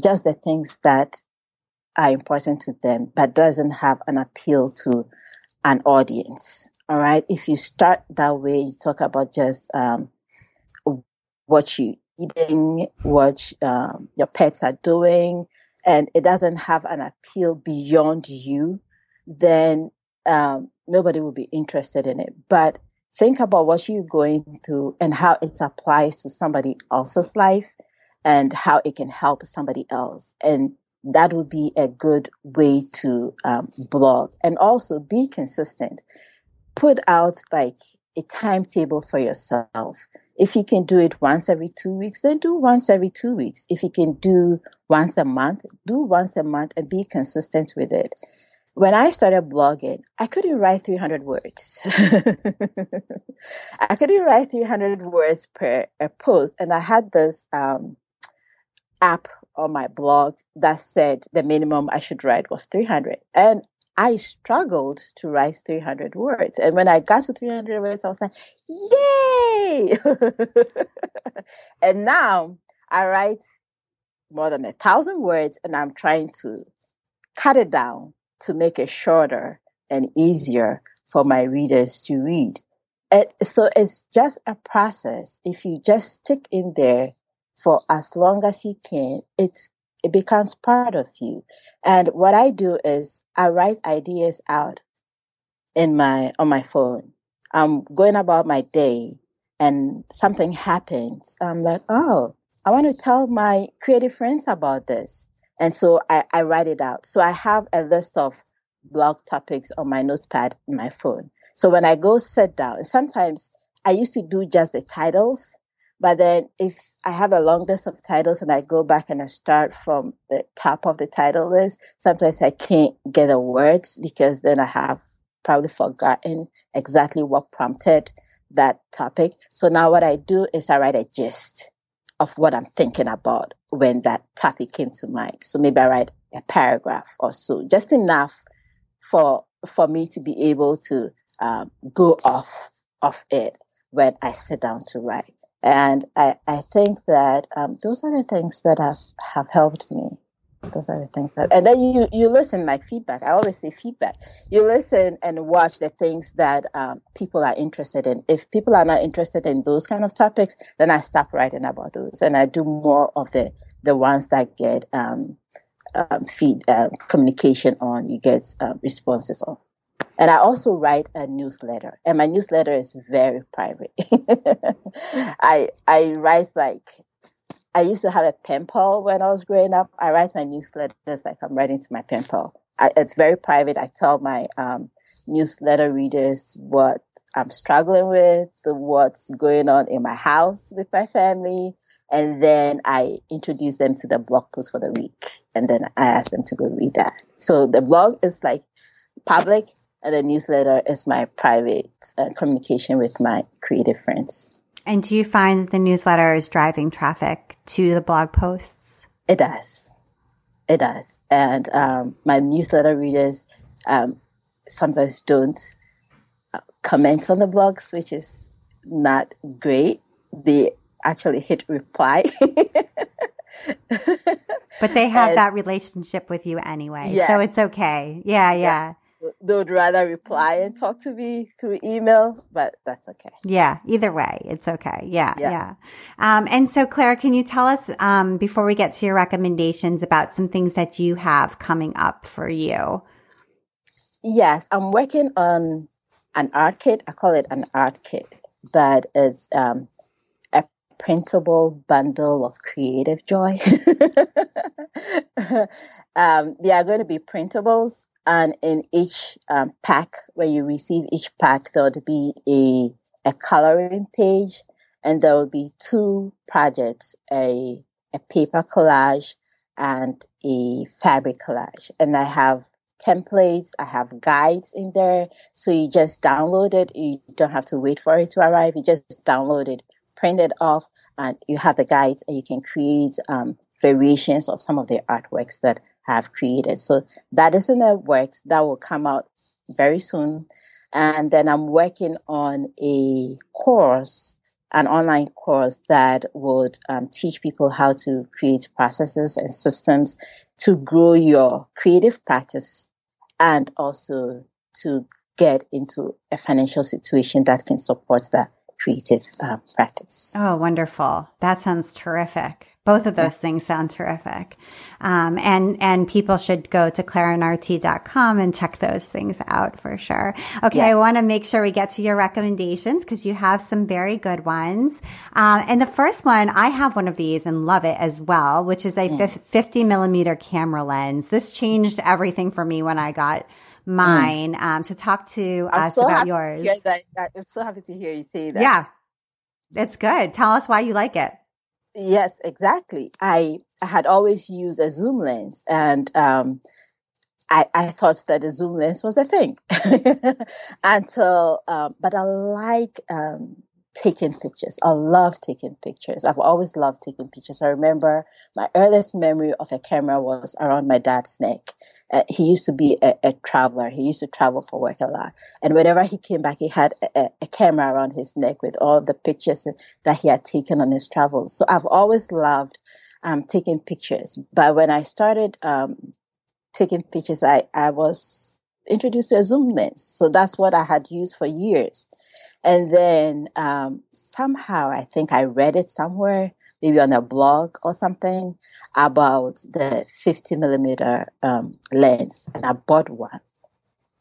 just the things that are important to them, but doesn't have an appeal to an audience. All right. If you start that way, you talk about just um, what you eating, what um, your pets are doing, and it doesn't have an appeal beyond you, then um, nobody will be interested in it. But think about what you're going through and how it applies to somebody else's life and how it can help somebody else. And that would be a good way to um, blog and also be consistent. Put out like a timetable for yourself. If you can do it once every two weeks, then do once every two weeks. If you can do once a month, do once a month and be consistent with it. When I started blogging, I couldn't write 300 words. I couldn't write 300 words per a post. And I had this um, app on my blog that said the minimum I should write was 300. And I struggled to write 300 words. And when I got to 300 words, I was like, yay! and now I write more than a thousand words and I'm trying to cut it down to make it shorter and easier for my readers to read. And so it's just a process. If you just stick in there for as long as you can, it's it becomes part of you. And what I do is I write ideas out in my on my phone. I'm going about my day and something happens. I'm like, oh, I want to tell my creative friends about this. And so I, I write it out. So I have a list of blog topics on my notepad in my phone. So when I go sit down, sometimes I used to do just the titles, but then if I have a long list of titles and I go back and I start from the top of the title list, sometimes I can't get the words because then I have probably forgotten exactly what prompted that topic. So now what I do is I write a gist of what I'm thinking about when that topic came to mind. So maybe I write a paragraph or so, just enough for for me to be able to um, go off of it when I sit down to write. And I, I think that um, those are the things that have, have helped me. Those are the things that, and then you, you listen like feedback. I always say feedback. You listen and watch the things that um, people are interested in. If people are not interested in those kind of topics, then I stop writing about those and I do more of the, the ones that get um, um, feed uh, communication on, you get um, responses on. And I also write a newsletter, and my newsletter is very private. I I write like I used to have a pen pal when I was growing up. I write my newsletters like I'm writing to my pen pal. I, it's very private. I tell my um, newsletter readers what I'm struggling with, what's going on in my house with my family, and then I introduce them to the blog post for the week, and then I ask them to go read that. So the blog is like public, and the newsletter is my private uh, communication with my creative friends. And do you find that the newsletter is driving traffic to the blog posts? It does. It does. And um, my newsletter readers um, sometimes don't uh, comment on the blogs, which is not great. They actually hit reply. but they have and, that relationship with you anyway. Yeah. So it's okay. Yeah, yeah. yeah. They would rather reply and talk to me through email, but that's okay. Yeah, either way, it's okay. Yeah, yeah. yeah. Um, and so, Clara, can you tell us um, before we get to your recommendations about some things that you have coming up for you? Yes, I'm working on an art kit. I call it an art kit that is um, a printable bundle of creative joy. um, they are going to be printables, and in each um, pack, when you receive each pack, there would be a, a coloring page, and there will be two projects a, a paper collage and a fabric collage. And I have templates, I have guides in there. So you just download it. You don't have to wait for it to arrive. You just download it print it off and you have the guides and you can create um, variations of some of the artworks that have created. So that is in the works. That will come out very soon. And then I'm working on a course, an online course that would um, teach people how to create processes and systems to grow your creative practice and also to get into a financial situation that can support that creative uh, practice. Oh, wonderful. That sounds terrific. Both of those things sound terrific. Um, and, and people should go to claranartey.com and check those things out for sure. Okay. Yeah. I want to make sure we get to your recommendations because you have some very good ones. Um, and the first one, I have one of these and love it as well, which is a mm. 50 millimeter camera lens. This changed everything for me when I got mine mm. um, to talk to I'm us so about yours. To I'm so happy to hear you say that. Yeah. It's good. Tell us why you like it. Yes, exactly. I, I had always used a zoom lens and, um, I, I thought that the zoom lens was a thing until, um, but I like, um, taking pictures. I love taking pictures. I've always loved taking pictures. I remember my earliest memory of a camera was around my dad's neck. Uh, he used to be a, a, traveler. He used to travel for work a lot. And whenever he came back, he had a, a camera around his neck with all the pictures that he had taken on his travels. So I've always loved um, taking pictures. But when I started um, taking pictures, I, I was introduced to a zoom lens. So that's what I had used for years. And then um, somehow I think I read it somewhere, maybe on a blog or something, about the 50 millimeter um, lens, and I bought one.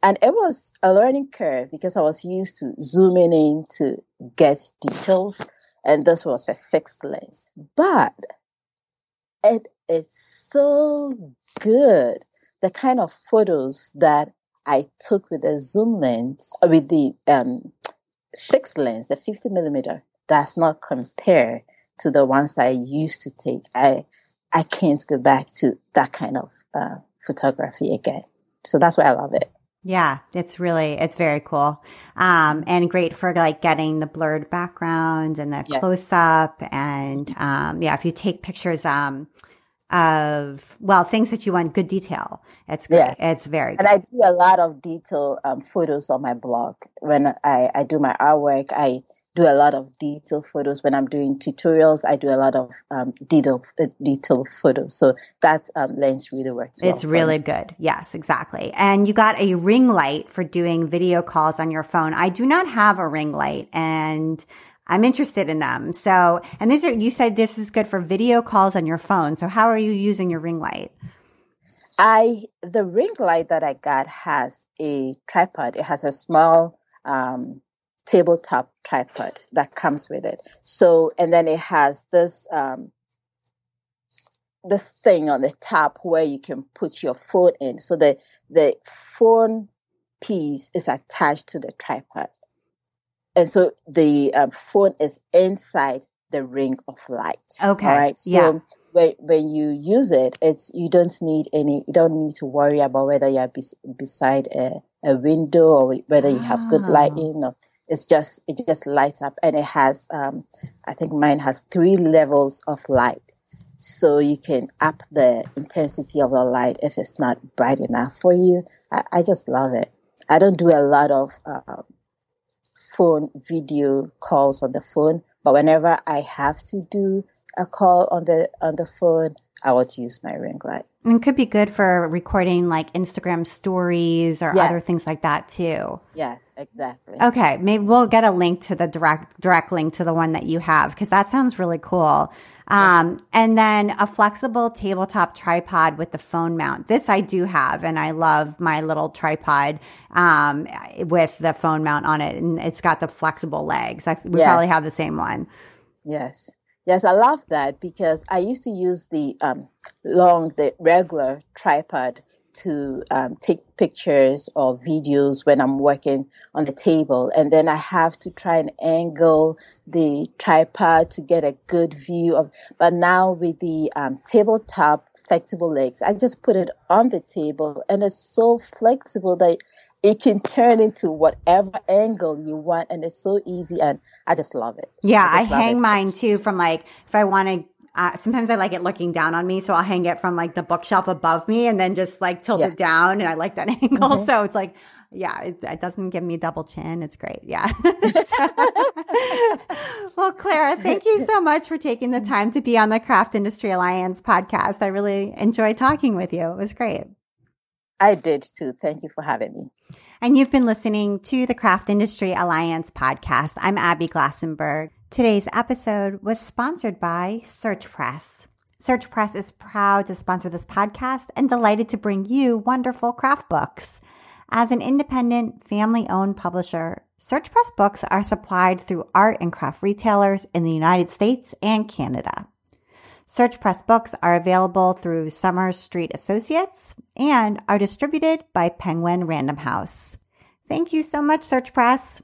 And it was a learning curve because I was used to zooming in to get details, and this was a fixed lens. But it is so good. The kind of photos that I took with the zoom lens, with the um, fixed lens, the 50 millimeter, does not compare to the ones I used to take. I I can't go back to that kind of uh, photography again. So that's why I love it. Yeah, it's really, it's very cool. Um, and great for like getting the blurred backgrounds and the yes. close up. And, um, yeah, if you take pictures, um, of well things that you want good detail. It's great yes. it's very good. and i do a lot of detail um, photos on my blog. When i i do my artwork i do a lot of detail photos. When i'm doing tutorials i do a lot of um, detail uh, detail photos. So that um, lens really works well it's really good. Yes exactly. And you got a ring light for doing video calls on your phone. I do not have a ring light and I'm interested in them. So, and these are, you said this is good for video calls on your phone. So how are you using your ring light? I, the ring light that I got has a tripod. It has a small, um, tabletop tripod that comes with it. So, and then it has this, um, this thing on the top where you can put your phone in. So the, the phone piece is attached to the tripod and so the um, phone is inside the ring of light. Okay. Right. So yeah. when when you use it, it's you don't need any. You don't need to worry about whether you're be, beside a, a window or whether you have good lighting. Or, it's just it just lights up, and it has. Um, I think mine has three levels of light. So you can up the intensity of the light if it's not bright enough for you. I, I just love it. I don't do a lot of uh, phone video calls on the phone. But whenever I have to do a call on the on the phone, I would use my ring light. And could be good for recording like Instagram stories or yes. other things like that too. Yes, exactly. Okay, maybe we'll get a link to the direct direct link to the one that you have because that sounds really cool. Um, and then a flexible tabletop tripod with the phone mount. This I do have, and I love my little tripod um, with the phone mount on it, and it's got the flexible legs. I, we yes. probably have the same one. Yes. Yes, I love that because I used to use the um, long, the regular tripod to um, take pictures or videos when I'm working on the table. And then I have to try and angle the tripod to get a good view of, but now with the um, tabletop flexible legs, I just put it on the table and it's so flexible that it can turn into whatever angle you want and it's so easy and I just love it. Yeah, I, I hang it. mine too from like if I want to uh, sometimes I like it looking down on me, so I'll hang it from like the bookshelf above me and then just like tilt yeah. it down, and I like that angle. Mm-hmm. So it's like, yeah, it, it, doesn't give me double chin. It's great. Yeah. well, Clara, thank you so much for taking the time to be on the Craft Industry Alliance podcast. I really enjoyed talking with you. It was great. I did too. Thank you for having me. And you've been listening to the Craft Industry Alliance podcast. I'm Abby Glassenberg. Today's episode was sponsored by Search Press. Search Press is proud to sponsor this podcast and delighted to bring you wonderful craft books. As an independent, family owned publisher, Search Press books are supplied through art and craft retailers in the United States and Canada. Search Press books are available through Summer Street Associates and are distributed by Penguin Random House. Thank you so much, Search Press.